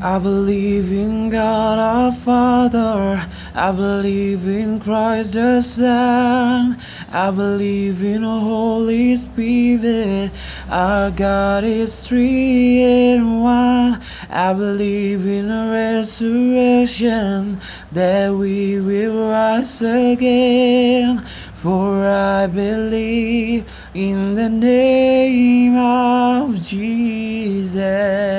I believe in God our Father. I believe in Christ the Son. I believe in the Holy Spirit. Our God is three in one. I believe in a resurrection that we will rise again. For I believe in the name of Jesus.